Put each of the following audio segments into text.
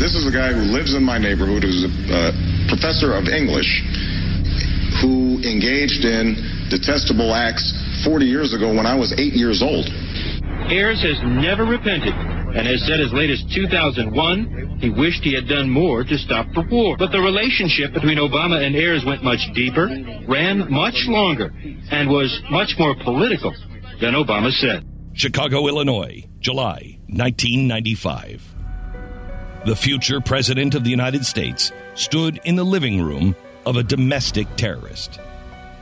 This is a guy who lives in my neighborhood, who's a uh, professor of English, who engaged in detestable acts 40 years ago when I was eight years old. Ayers has never repented and has said as late as 2001 he wished he had done more to stop the war. But the relationship between Obama and Ayers went much deeper, ran much longer, and was much more political than Obama said. Chicago, Illinois, July 1995. The future President of the United States stood in the living room of a domestic terrorist.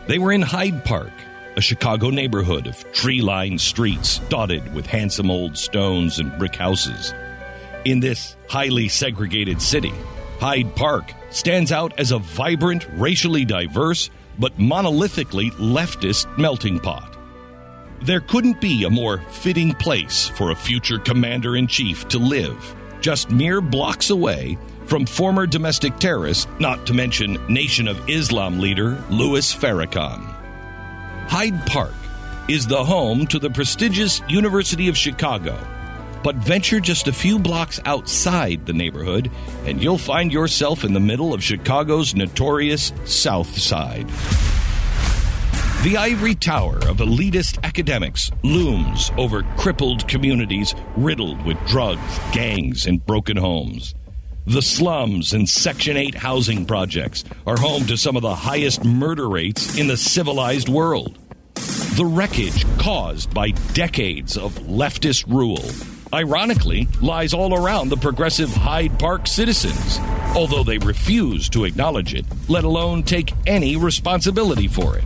They were in Hyde Park, a Chicago neighborhood of tree lined streets dotted with handsome old stones and brick houses. In this highly segregated city, Hyde Park stands out as a vibrant, racially diverse, but monolithically leftist melting pot. There couldn't be a more fitting place for a future commander in chief to live, just mere blocks away from former domestic terrorist, not to mention Nation of Islam leader Louis Farrakhan. Hyde Park is the home to the prestigious University of Chicago. But venture just a few blocks outside the neighborhood, and you'll find yourself in the middle of Chicago's notorious South Side. The ivory tower of elitist academics looms over crippled communities riddled with drugs, gangs, and broken homes. The slums and Section 8 housing projects are home to some of the highest murder rates in the civilized world. The wreckage caused by decades of leftist rule, ironically, lies all around the progressive Hyde Park citizens, although they refuse to acknowledge it, let alone take any responsibility for it.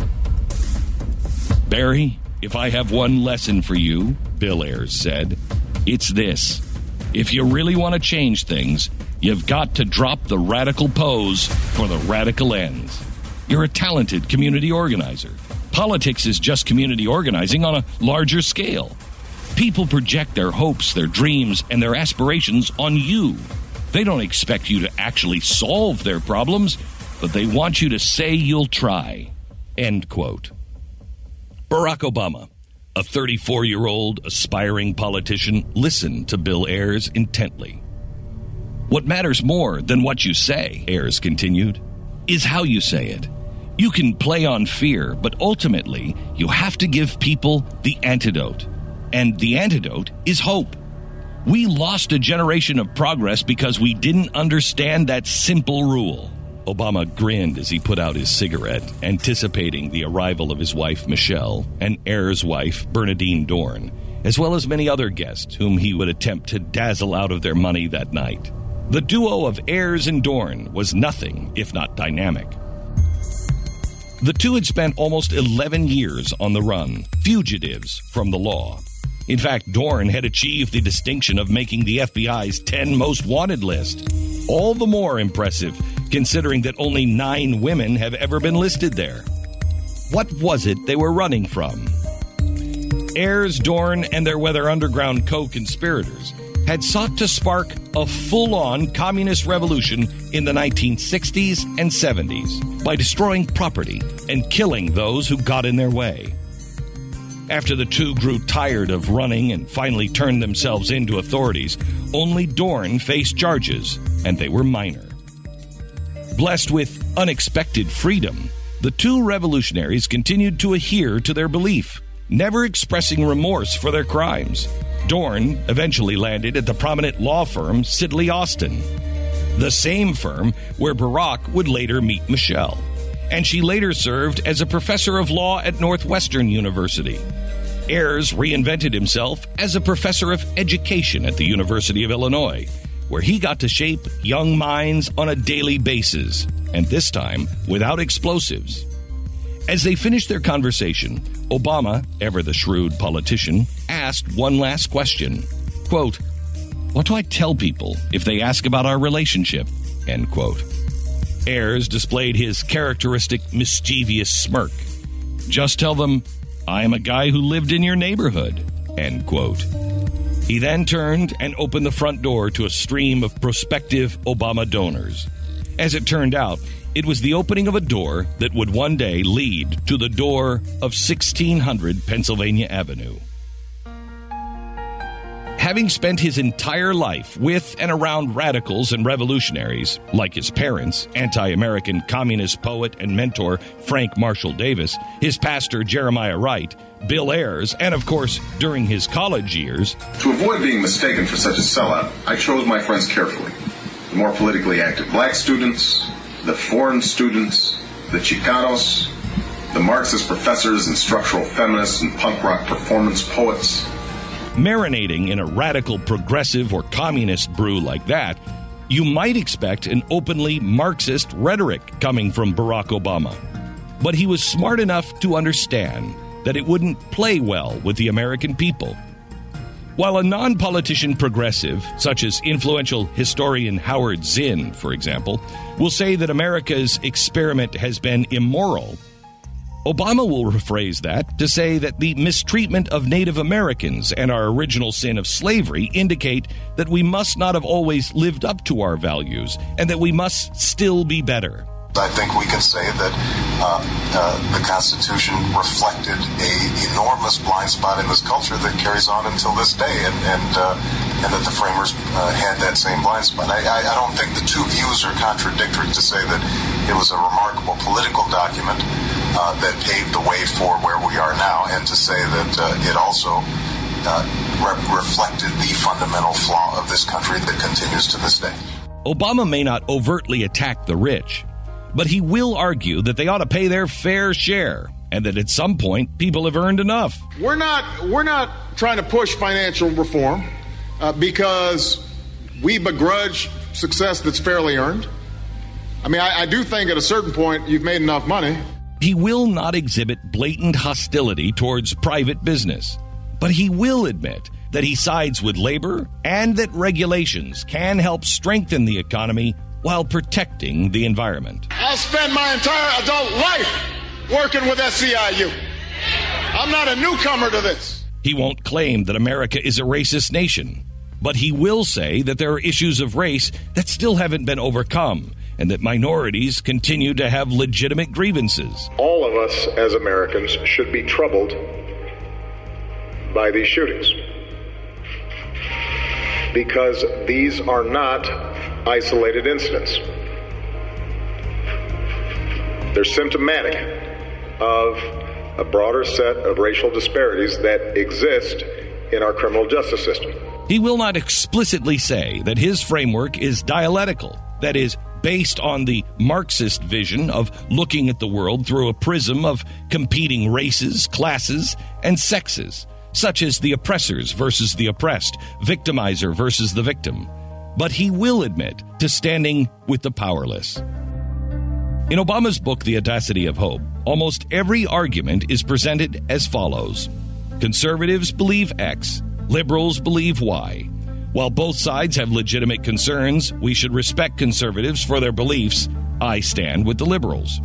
Barry, if I have one lesson for you, Bill Ayers said, it's this. If you really want to change things, you've got to drop the radical pose for the radical ends. You're a talented community organizer. Politics is just community organizing on a larger scale. People project their hopes, their dreams, and their aspirations on you. They don't expect you to actually solve their problems, but they want you to say you'll try. End quote. Barack Obama, a 34 year old aspiring politician, listened to Bill Ayers intently. What matters more than what you say, Ayers continued, is how you say it. You can play on fear, but ultimately, you have to give people the antidote. And the antidote is hope. We lost a generation of progress because we didn't understand that simple rule. Obama grinned as he put out his cigarette, anticipating the arrival of his wife, Michelle, and Ayers' wife, Bernardine Dohrn, as well as many other guests whom he would attempt to dazzle out of their money that night. The duo of Ayers and Dohrn was nothing if not dynamic. The two had spent almost 11 years on the run, fugitives from the law. In fact, Dohrn had achieved the distinction of making the FBI's 10 most wanted list. All the more impressive considering that only nine women have ever been listed there. What was it they were running from? Ayers, Dohrn, and their Weather Underground co conspirators had sought to spark a full on communist revolution in the 1960s and 70s by destroying property and killing those who got in their way. After the two grew tired of running and finally turned themselves in to authorities, only Dohrn faced charges, and they were minor. Blessed with unexpected freedom, the two revolutionaries continued to adhere to their belief, never expressing remorse for their crimes. Dohrn eventually landed at the prominent law firm Sidley Austin, the same firm where Barack would later meet Michelle. And she later served as a professor of law at Northwestern University. Ayers reinvented himself as a professor of education at the University of Illinois, where he got to shape young minds on a daily basis, and this time without explosives. As they finished their conversation, Obama, ever the shrewd politician, asked one last question. Quote, What do I tell people if they ask about our relationship? End quote. Ayers displayed his characteristic mischievous smirk. Just tell them, I am a guy who lived in your neighborhood. End quote. He then turned and opened the front door to a stream of prospective Obama donors. As it turned out, it was the opening of a door that would one day lead to the door of 1600 Pennsylvania Avenue. Having spent his entire life with and around radicals and revolutionaries, like his parents, anti American communist poet and mentor Frank Marshall Davis, his pastor Jeremiah Wright, Bill Ayers, and of course, during his college years, To avoid being mistaken for such a sellout, I chose my friends carefully. The more politically active black students, the foreign students, the Chicanos, the Marxist professors and structural feminists and punk rock performance poets. Marinating in a radical progressive or communist brew like that, you might expect an openly Marxist rhetoric coming from Barack Obama. But he was smart enough to understand that it wouldn't play well with the American people. While a non politician progressive, such as influential historian Howard Zinn, for example, will say that America's experiment has been immoral, Obama will rephrase that to say that the mistreatment of Native Americans and our original sin of slavery indicate that we must not have always lived up to our values and that we must still be better. I think we can say that uh, uh, the Constitution reflected a enormous blind spot in this culture that carries on until this day, and and, uh, and that the framers uh, had that same blind spot. I, I, I don't think the two views are contradictory to say that it was a remarkable political document uh, that paved the way for where we are now, and to say that uh, it also. Uh, re- reflected the fundamental flaw of this country that continues to this day. Obama may not overtly attack the rich, but he will argue that they ought to pay their fair share and that at some point people have earned enough. We're not we're not trying to push financial reform uh, because we begrudge success that's fairly earned. I mean, I, I do think at a certain point you've made enough money. He will not exhibit blatant hostility towards private business, but he will admit that he sides with labor and that regulations can help strengthen the economy while protecting the environment. I'll spend my entire adult life working with SEIU. I'm not a newcomer to this. He won't claim that America is a racist nation, but he will say that there are issues of race that still haven't been overcome and that minorities continue to have legitimate grievances. all of us as Americans should be troubled by these shootings. Because these are not isolated incidents. They're symptomatic of a broader set of racial disparities that exist in our criminal justice system. He will not explicitly say that his framework is dialectical, that is, based on the Marxist vision of looking at the world through a prism of competing races, classes, and sexes, such as the oppressors versus the oppressed, victimizer versus the victim. But he will admit to standing with the powerless. In Obama's book, The Audacity of Hope, almost every argument is presented as follows Conservatives believe X, liberals believe Y. While both sides have legitimate concerns, we should respect conservatives for their beliefs. I stand with the liberals.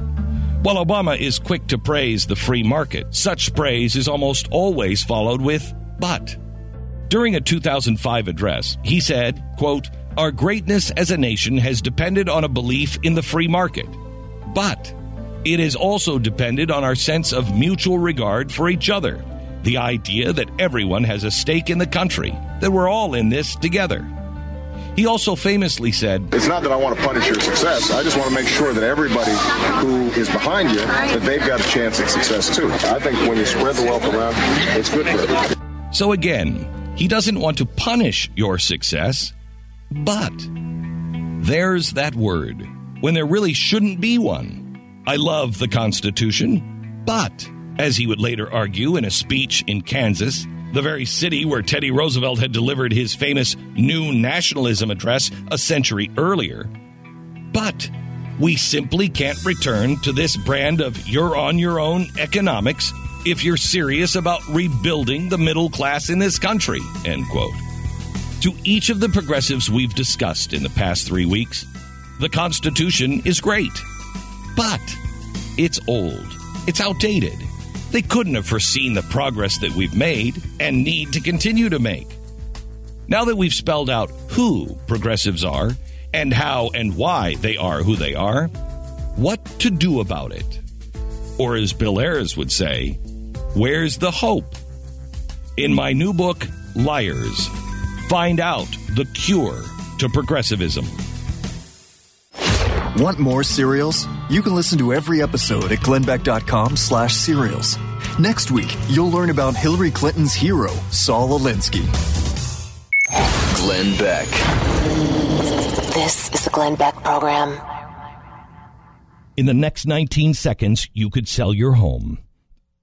While Obama is quick to praise the free market, such praise is almost always followed with but. During a 2005 address, he said, quote, Our greatness as a nation has depended on a belief in the free market. But it has also depended on our sense of mutual regard for each other, the idea that everyone has a stake in the country, that we're all in this together. He also famously said, It's not that I want to punish your success. I just want to make sure that everybody who is behind you, that they've got a chance at success too. I think when you spread the wealth around, it's good for everybody. So again, he doesn't want to punish your success, but there's that word when there really shouldn't be one. I love the Constitution, but, as he would later argue in a speech in Kansas, the very city where Teddy Roosevelt had delivered his famous New Nationalism address a century earlier, but we simply can't return to this brand of you're on your own economics if you're serious about rebuilding the middle class in this country. End quote. To each of the progressives we've discussed in the past three weeks, the Constitution is great, but it's old, it's outdated. They couldn't have foreseen the progress that we've made and need to continue to make. Now that we've spelled out who progressives are and how and why they are who they are, what to do about it? Or as Bill Ayers would say, where's the hope? In my new book, Liars, find out the cure to progressivism. Want more serials? You can listen to every episode at glennbeck.com slash serials. Next week, you'll learn about Hillary Clinton's hero, Saul Alinsky. Glenn Beck. This is the Glenn Beck Program. In the next 19 seconds, you could sell your home.